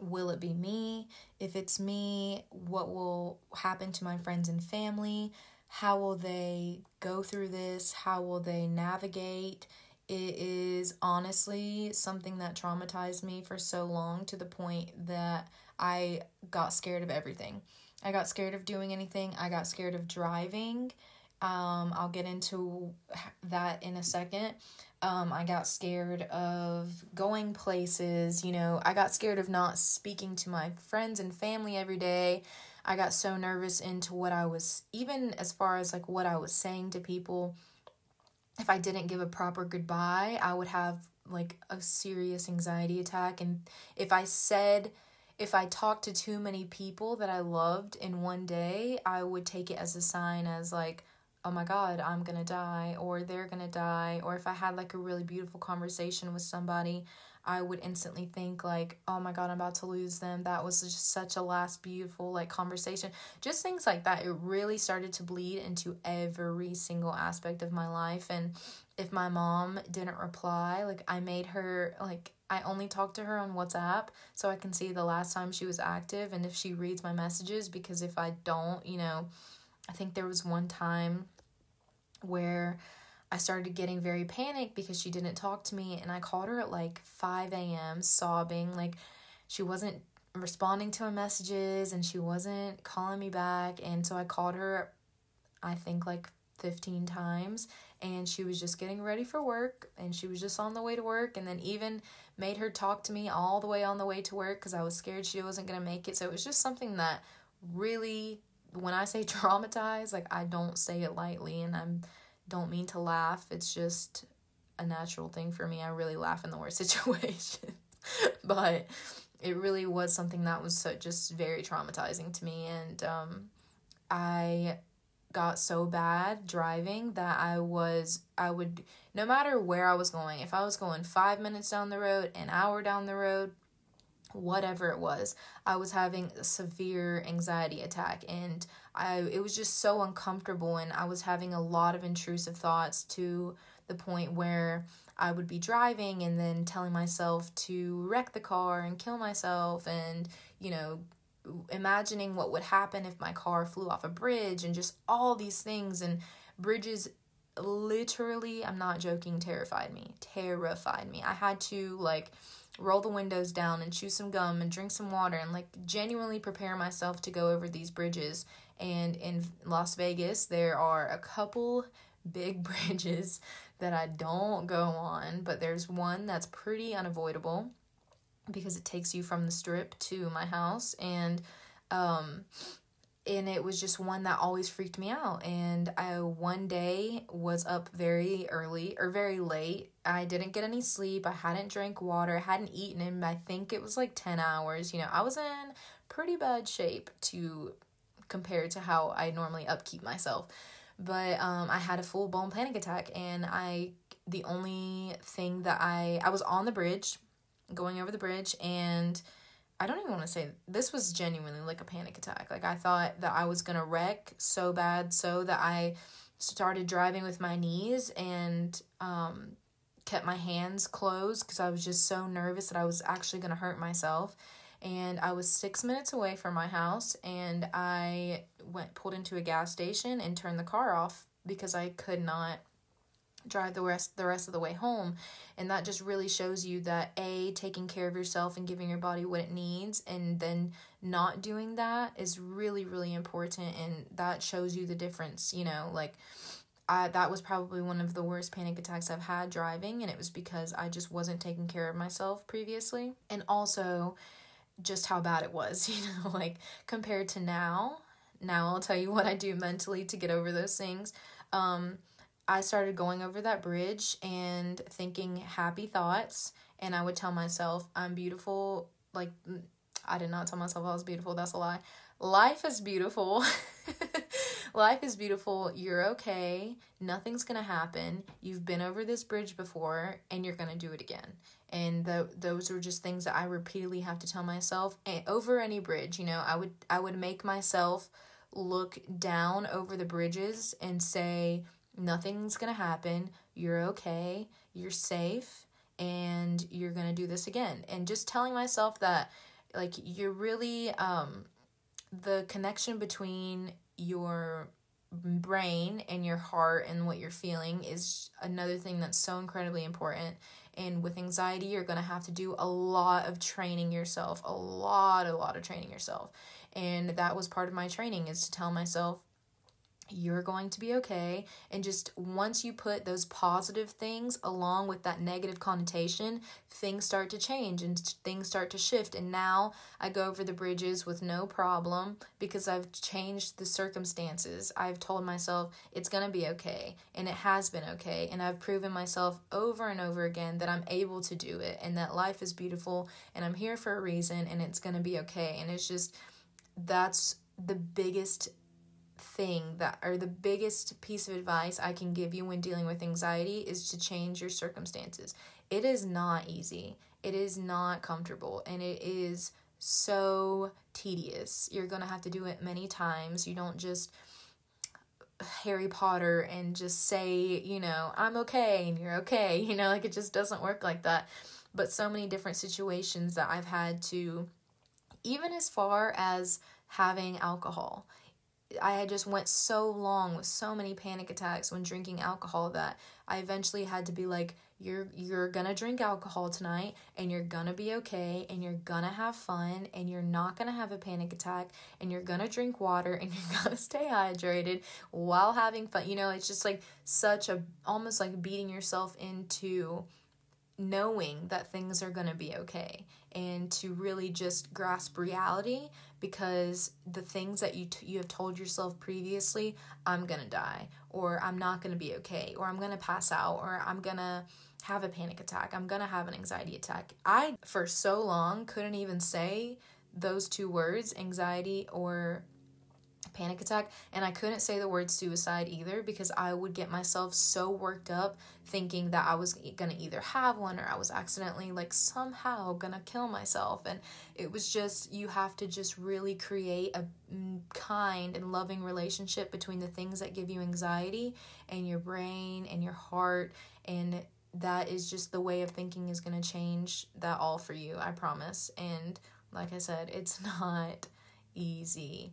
Will it be me? If it's me, what will happen to my friends and family? How will they go through this? How will they navigate? It is honestly something that traumatized me for so long to the point that I got scared of everything. I got scared of doing anything. I got scared of driving. Um, I'll get into that in a second. Um, I got scared of going places. You know, I got scared of not speaking to my friends and family every day. I got so nervous into what I was, even as far as like what I was saying to people. If I didn't give a proper goodbye, I would have like a serious anxiety attack. And if I said, if I talked to too many people that I loved in one day, I would take it as a sign as like, oh my god, I'm gonna die, or they're gonna die, or if I had like a really beautiful conversation with somebody, I would instantly think like, "Oh my god, I'm about to lose them." That was just such a last beautiful like conversation. Just things like that. It really started to bleed into every single aspect of my life and if my mom didn't reply, like I made her like I only talk to her on WhatsApp so I can see the last time she was active and if she reads my messages because if I don't, you know, I think there was one time where I started getting very panicked because she didn't talk to me and I called her at like 5 a.m. sobbing like she wasn't responding to my messages and she wasn't calling me back and so I called her I think like 15 times and she was just getting ready for work and she was just on the way to work and then even made her talk to me all the way on the way to work because I was scared she wasn't going to make it. So it was just something that really when I say traumatized, like I don't say it lightly and I'm don't mean to laugh. It's just a natural thing for me. I really laugh in the worst situation. but it really was something that was so just very traumatizing to me and um I got so bad driving that I was I would no matter where I was going, if I was going 5 minutes down the road, an hour down the road, whatever it was, I was having a severe anxiety attack and I it was just so uncomfortable and I was having a lot of intrusive thoughts to the point where I would be driving and then telling myself to wreck the car and kill myself and you know imagining what would happen if my car flew off a bridge and just all these things and bridges literally I'm not joking terrified me terrified me. I had to like roll the windows down and chew some gum and drink some water and like genuinely prepare myself to go over these bridges. And in Las Vegas there are a couple big bridges that I don't go on but there's one that's pretty unavoidable because it takes you from the strip to my house. And um and it was just one that always freaked me out and i one day was up very early or very late. I didn't get any sleep i hadn't drank water i hadn't eaten and i think it was like 10 hours you know i was in pretty bad shape to compare to how i normally upkeep myself. But um, i had a full-blown panic attack and i the only thing that i i was on the bridge going over the bridge and I don't even want to say this was genuinely like a panic attack. Like I thought that I was going to wreck so bad so that I started driving with my knees and um kept my hands closed because I was just so nervous that I was actually going to hurt myself. And I was 6 minutes away from my house and I went pulled into a gas station and turned the car off because I could not drive the rest the rest of the way home. And that just really shows you that a taking care of yourself and giving your body what it needs and then not doing that is really really important. And that shows you the difference you know like I that was probably one of the worst panic attacks I've had driving and it was because I just wasn't taking care of myself previously. And also just how bad it was you know like compared to now now I'll tell you what I do mentally to get over those things. Um I started going over that bridge and thinking happy thoughts. And I would tell myself, I'm beautiful. Like, I did not tell myself I was beautiful. That's a lie. Life is beautiful. Life is beautiful. You're okay. Nothing's going to happen. You've been over this bridge before and you're going to do it again. And the, those were just things that I repeatedly have to tell myself and over any bridge, you know, I would I would make myself look down over the bridges and say Nothing's going to happen. You're okay. You're safe. And you're going to do this again. And just telling myself that, like, you're really, um, the connection between your brain and your heart and what you're feeling is another thing that's so incredibly important. And with anxiety, you're going to have to do a lot of training yourself, a lot, a lot of training yourself. And that was part of my training is to tell myself, you're going to be okay. And just once you put those positive things along with that negative connotation, things start to change and things start to shift. And now I go over the bridges with no problem because I've changed the circumstances. I've told myself it's going to be okay. And it has been okay. And I've proven myself over and over again that I'm able to do it and that life is beautiful and I'm here for a reason and it's going to be okay. And it's just, that's the biggest thing that or the biggest piece of advice I can give you when dealing with anxiety is to change your circumstances. It is not easy. It is not comfortable and it is so tedious. You're going to have to do it many times. You don't just Harry Potter and just say, you know, I'm okay and you're okay. You know, like it just doesn't work like that. But so many different situations that I've had to, even as far as having alcohol. I had just went so long with so many panic attacks when drinking alcohol that I eventually had to be like, you're you're gonna drink alcohol tonight and you're gonna be okay and you're gonna have fun and you're not gonna have a panic attack and you're gonna drink water and you're gonna stay hydrated while having fun. You know it's just like such a almost like beating yourself into knowing that things are gonna be okay and to really just grasp reality because the things that you t- you have told yourself previously I'm going to die or I'm not going to be okay or I'm going to pass out or I'm going to have a panic attack. I'm going to have an anxiety attack. I, for so long, couldn't even say those two words, anxiety or panic attack and I couldn't say the word suicide either because I would get myself so worked up thinking that I was going to either have one or I was accidentally like somehow going to kill myself and it was just you have to just really create a mm, kind and loving relationship between the things that give you anxiety and your brain and your heart and that is just the way of thinking is going to change that all for you, I promise. And like I said, it's not easy.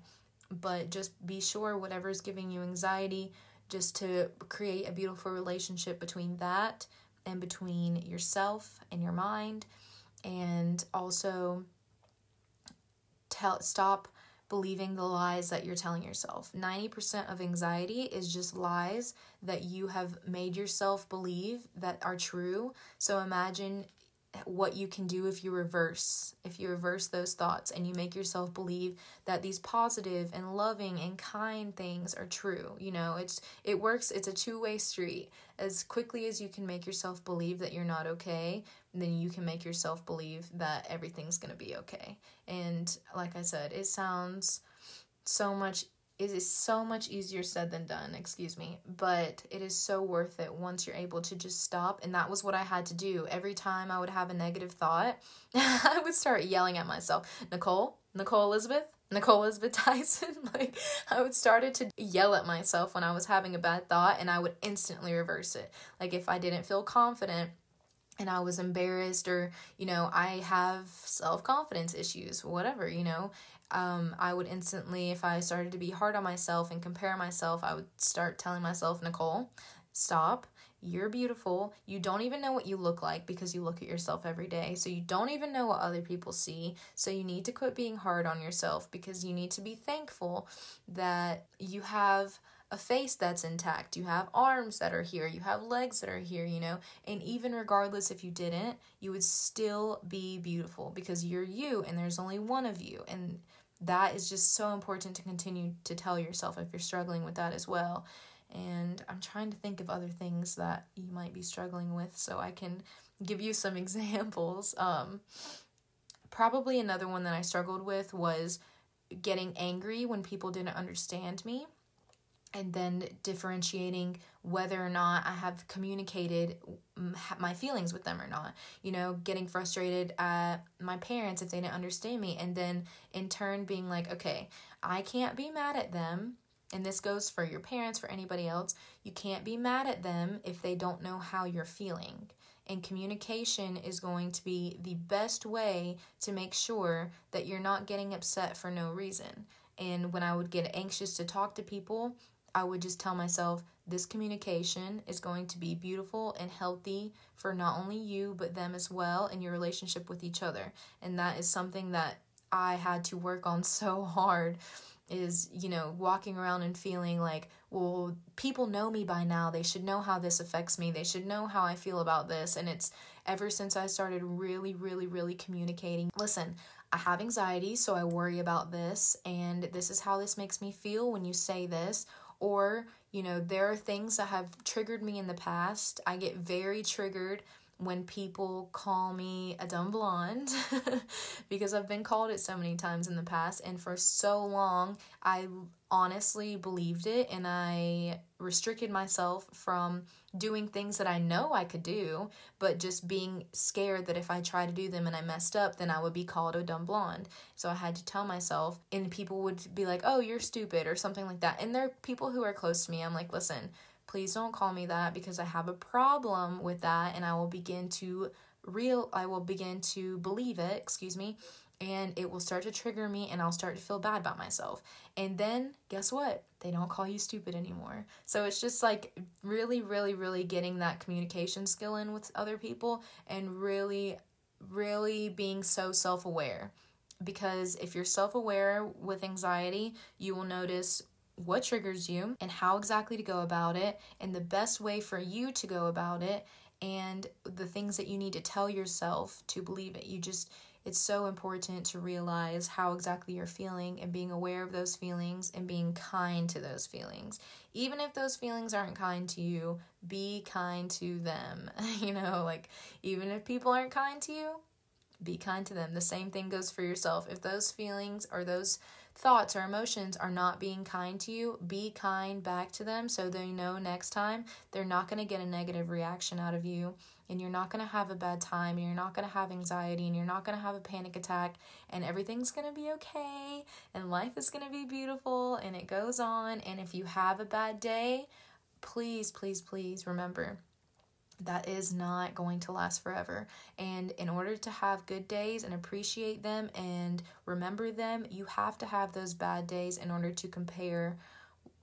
But just be sure whatever is giving you anxiety, just to create a beautiful relationship between that and between yourself and your mind. And also tell stop believing the lies that you're telling yourself. 90% of anxiety is just lies that you have made yourself believe that are true. So imagine what you can do if you reverse if you reverse those thoughts and you make yourself believe that these positive and loving and kind things are true you know it's it works it's a two-way street. As quickly as you can make yourself believe that you're not okay then you can make yourself believe that everything's going to be okay. And like i said it sounds so much it is so much easier said than done, excuse me, but it is so worth it once you're able to just stop. And that was what I had to do. Every time I would have a negative thought, I would start yelling at myself, Nicole, Nicole Elizabeth, Nicole Elizabeth Tyson. like I would started to yell at myself when I was having a bad thought and I would instantly reverse it. Like if I didn't feel confident, and I was embarrassed or you know I have self-confidence issues whatever you know um, I would instantly, if I started to be hard on myself and compare myself, I would start telling myself, Nicole, stop. You're beautiful. You don't even know what you look like because you look at yourself every day. So you don't even know what other people see. So you need to quit being hard on yourself because you need to be thankful that you have a face that's intact. You have arms that are here. You have legs that are here, you know. And even regardless if you didn't, you would still be beautiful because you're you and there's only one of you. And that is just so important to continue to tell yourself if you're struggling with that as well. And I'm trying to think of other things that you might be struggling with so I can give you some examples. Um, probably another one that I struggled with was getting angry when people didn't understand me and then differentiating whether or not I have communicated mm, my feelings with them or not. You know, getting frustrated at my parents if they didn't understand me, and then in turn being like, okay, I can't be mad at them. And this goes for your parents, for anybody else. You can't be mad at them if they don't know how you're feeling. And communication is going to be the best way to make sure that you're not getting upset for no reason. And when I would get anxious to talk to people, I would just tell myself this communication is going to be beautiful and healthy for not only you, but them as well and your relationship with each other. And that is something that I had to work on so hard is, you know, walking around and feeling like, well, people know me by now. They should know how this affects me. They should know how I feel about this. And it's ever since I started really, really, really communicating. Listen, I have anxiety, so I worry about this, and this is how this makes me feel when you say this or you know there are things that have triggered me in the past. I get very triggered when people call me a dumb blonde because I've been called it so many times in the past and for so long I honestly believed it and I restricted myself from doing things that I know I could do but just being scared that if I tried to do them and I messed up then I would be called a dumb blonde. So I had to tell myself and people would be like, "Oh, you're stupid" or something like that. And there are people who are close to me. I'm like, "Listen, Please don't call me that because I have a problem with that and I will begin to real I will begin to believe it, excuse me, and it will start to trigger me and I'll start to feel bad about myself. And then guess what? They don't call you stupid anymore. So it's just like really really really getting that communication skill in with other people and really really being so self-aware. Because if you're self-aware with anxiety, you will notice what triggers you and how exactly to go about it and the best way for you to go about it and the things that you need to tell yourself to believe it. You just it's so important to realize how exactly you're feeling and being aware of those feelings and being kind to those feelings. Even if those feelings aren't kind to you, be kind to them. you know, like even if people aren't kind to you, be kind to them. The same thing goes for yourself. If those feelings or those thoughts or emotions are not being kind to you, be kind back to them so they know next time they're not going to get a negative reaction out of you and you're not going to have a bad time and you're not going to have anxiety and you're not going to have a panic attack and everything's going to be okay and life is going to be beautiful and it goes on and if you have a bad day, please please please remember that is not going to last forever. And in order to have good days and appreciate them and remember them, you have to have those bad days in order to compare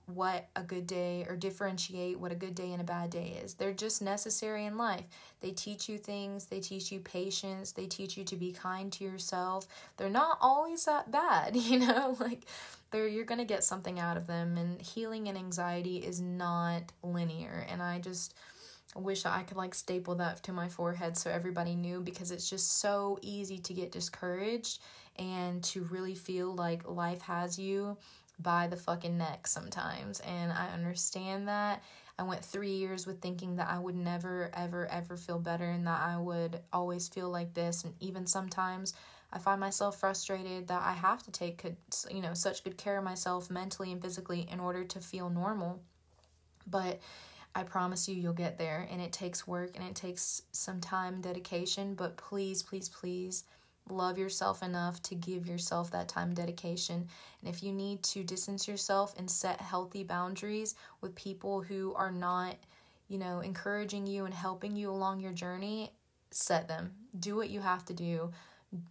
what a good day or differentiate what a good day and a bad day is. They're just necessary in life. They teach you things, they teach you patience, they teach you to be kind to yourself. They're not always that bad, you know? Like they're you're going to get something out of them and healing and anxiety is not linear and I just wish I could like staple that to my forehead so everybody knew because it's just so easy to get discouraged and to really feel like life has you by the fucking neck sometimes. And I understand that. I went three years with thinking that I would never, ever, ever feel better and that I would always feel like this. And even sometimes I find myself frustrated that I have to take, you know, such good care of myself mentally and physically in order to feel normal. But I promise you, you'll get there. And it takes work and it takes some time, dedication. But please, please, please love yourself enough to give yourself that time dedication. And if you need to distance yourself and set healthy boundaries with people who are not, you know, encouraging you and helping you along your journey, set them. Do what you have to do.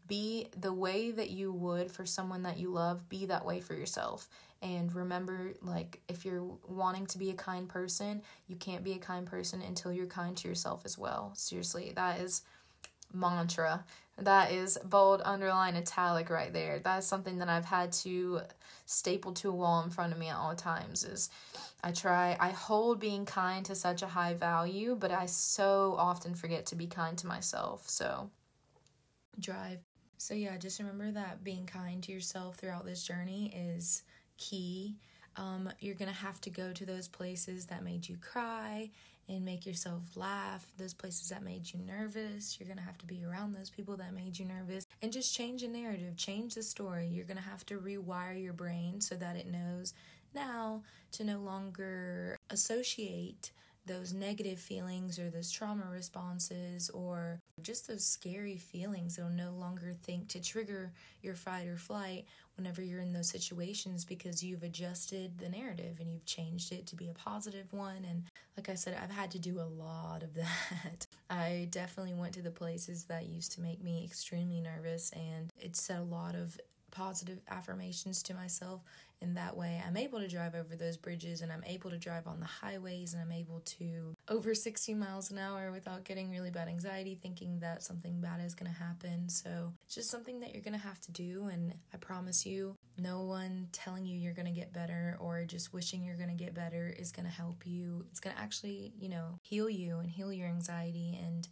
Be the way that you would for someone that you love, be that way for yourself. And remember, like, if you're wanting to be a kind person, you can't be a kind person until you're kind to yourself as well. Seriously, that is mantra. That is bold, underline, italic right there. That is something that I've had to staple to a wall in front of me at all times. Is I try, I hold being kind to such a high value, but I so often forget to be kind to myself. So, drive. So, yeah, just remember that being kind to yourself throughout this journey is key. Um, you're gonna have to go to those places that made you cry and make yourself laugh, those places that made you nervous. You're gonna have to be around those people that made you nervous and just change the narrative, change the story. You're gonna have to rewire your brain so that it knows now to no longer associate those negative feelings or those trauma responses or just those scary feelings. It'll no longer think to trigger your fight or flight whenever you're in those situations because you've adjusted the narrative and you've changed it to be a positive one. And like I said, I've had to do a lot of that. I definitely went to the places that used to make me extremely nervous and it set a lot of positive affirmations to myself. In that way i'm able to drive over those bridges and i'm able to drive on the highways and i'm able to over 60 miles an hour without getting really bad anxiety thinking that something bad is going to happen. So it's just something that you're going to have to do and i promise you no one telling you you're going to get better or just wishing you're going to get better is going to help you. It's going to actually you know heal you and heal your anxiety and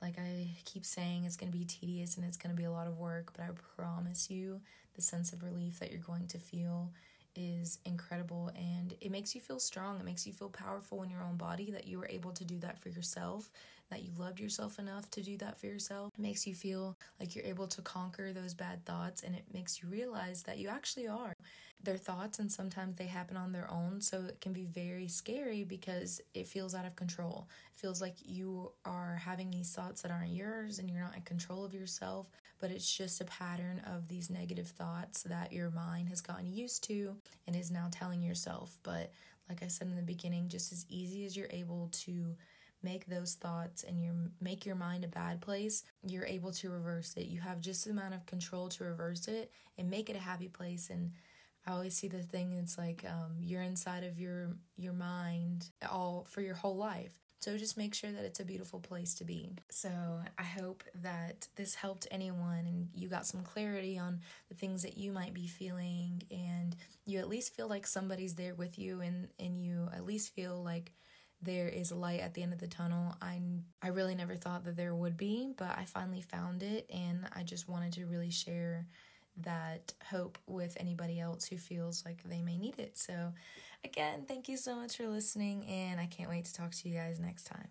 like I keep saying, it's going to be tedious and it's going to be a lot of work, but I promise you the sense of relief that you're going to feel is incredible and it makes you feel strong. It makes you feel powerful in your own body that you were able to do that for yourself, that you loved yourself enough to do that for yourself. It makes you feel like you're able to conquer those bad thoughts and it makes you realize that you actually are. They're thoughts and sometimes they happen on their own, so it can be very scary because it feels out of control. It feels like you are having these thoughts that aren't yours and you're not in control of yourself, but it's just a pattern of these negative thoughts that your mind has gotten used to and is now telling yourself. But like I said in the beginning, just as easy as you're able to make those thoughts and you make your mind a bad place, you're able to reverse it. You have just the amount of control to reverse it and make it a happy place. And I always see the thing it's like um, you're inside of your your mind all for your whole life. So just make sure that it's a beautiful place to be. So I hope that this helped anyone and you got some clarity on the things that you might be feeling and you at least feel like somebody's there with you and, and you at least feel like there is light at the end of the tunnel. I I really never thought that there would be, but I finally found it and I just wanted to really share that hope with anybody else who feels like they may need it. So again, thank you so much for listening and I can't wait to talk to you guys next time.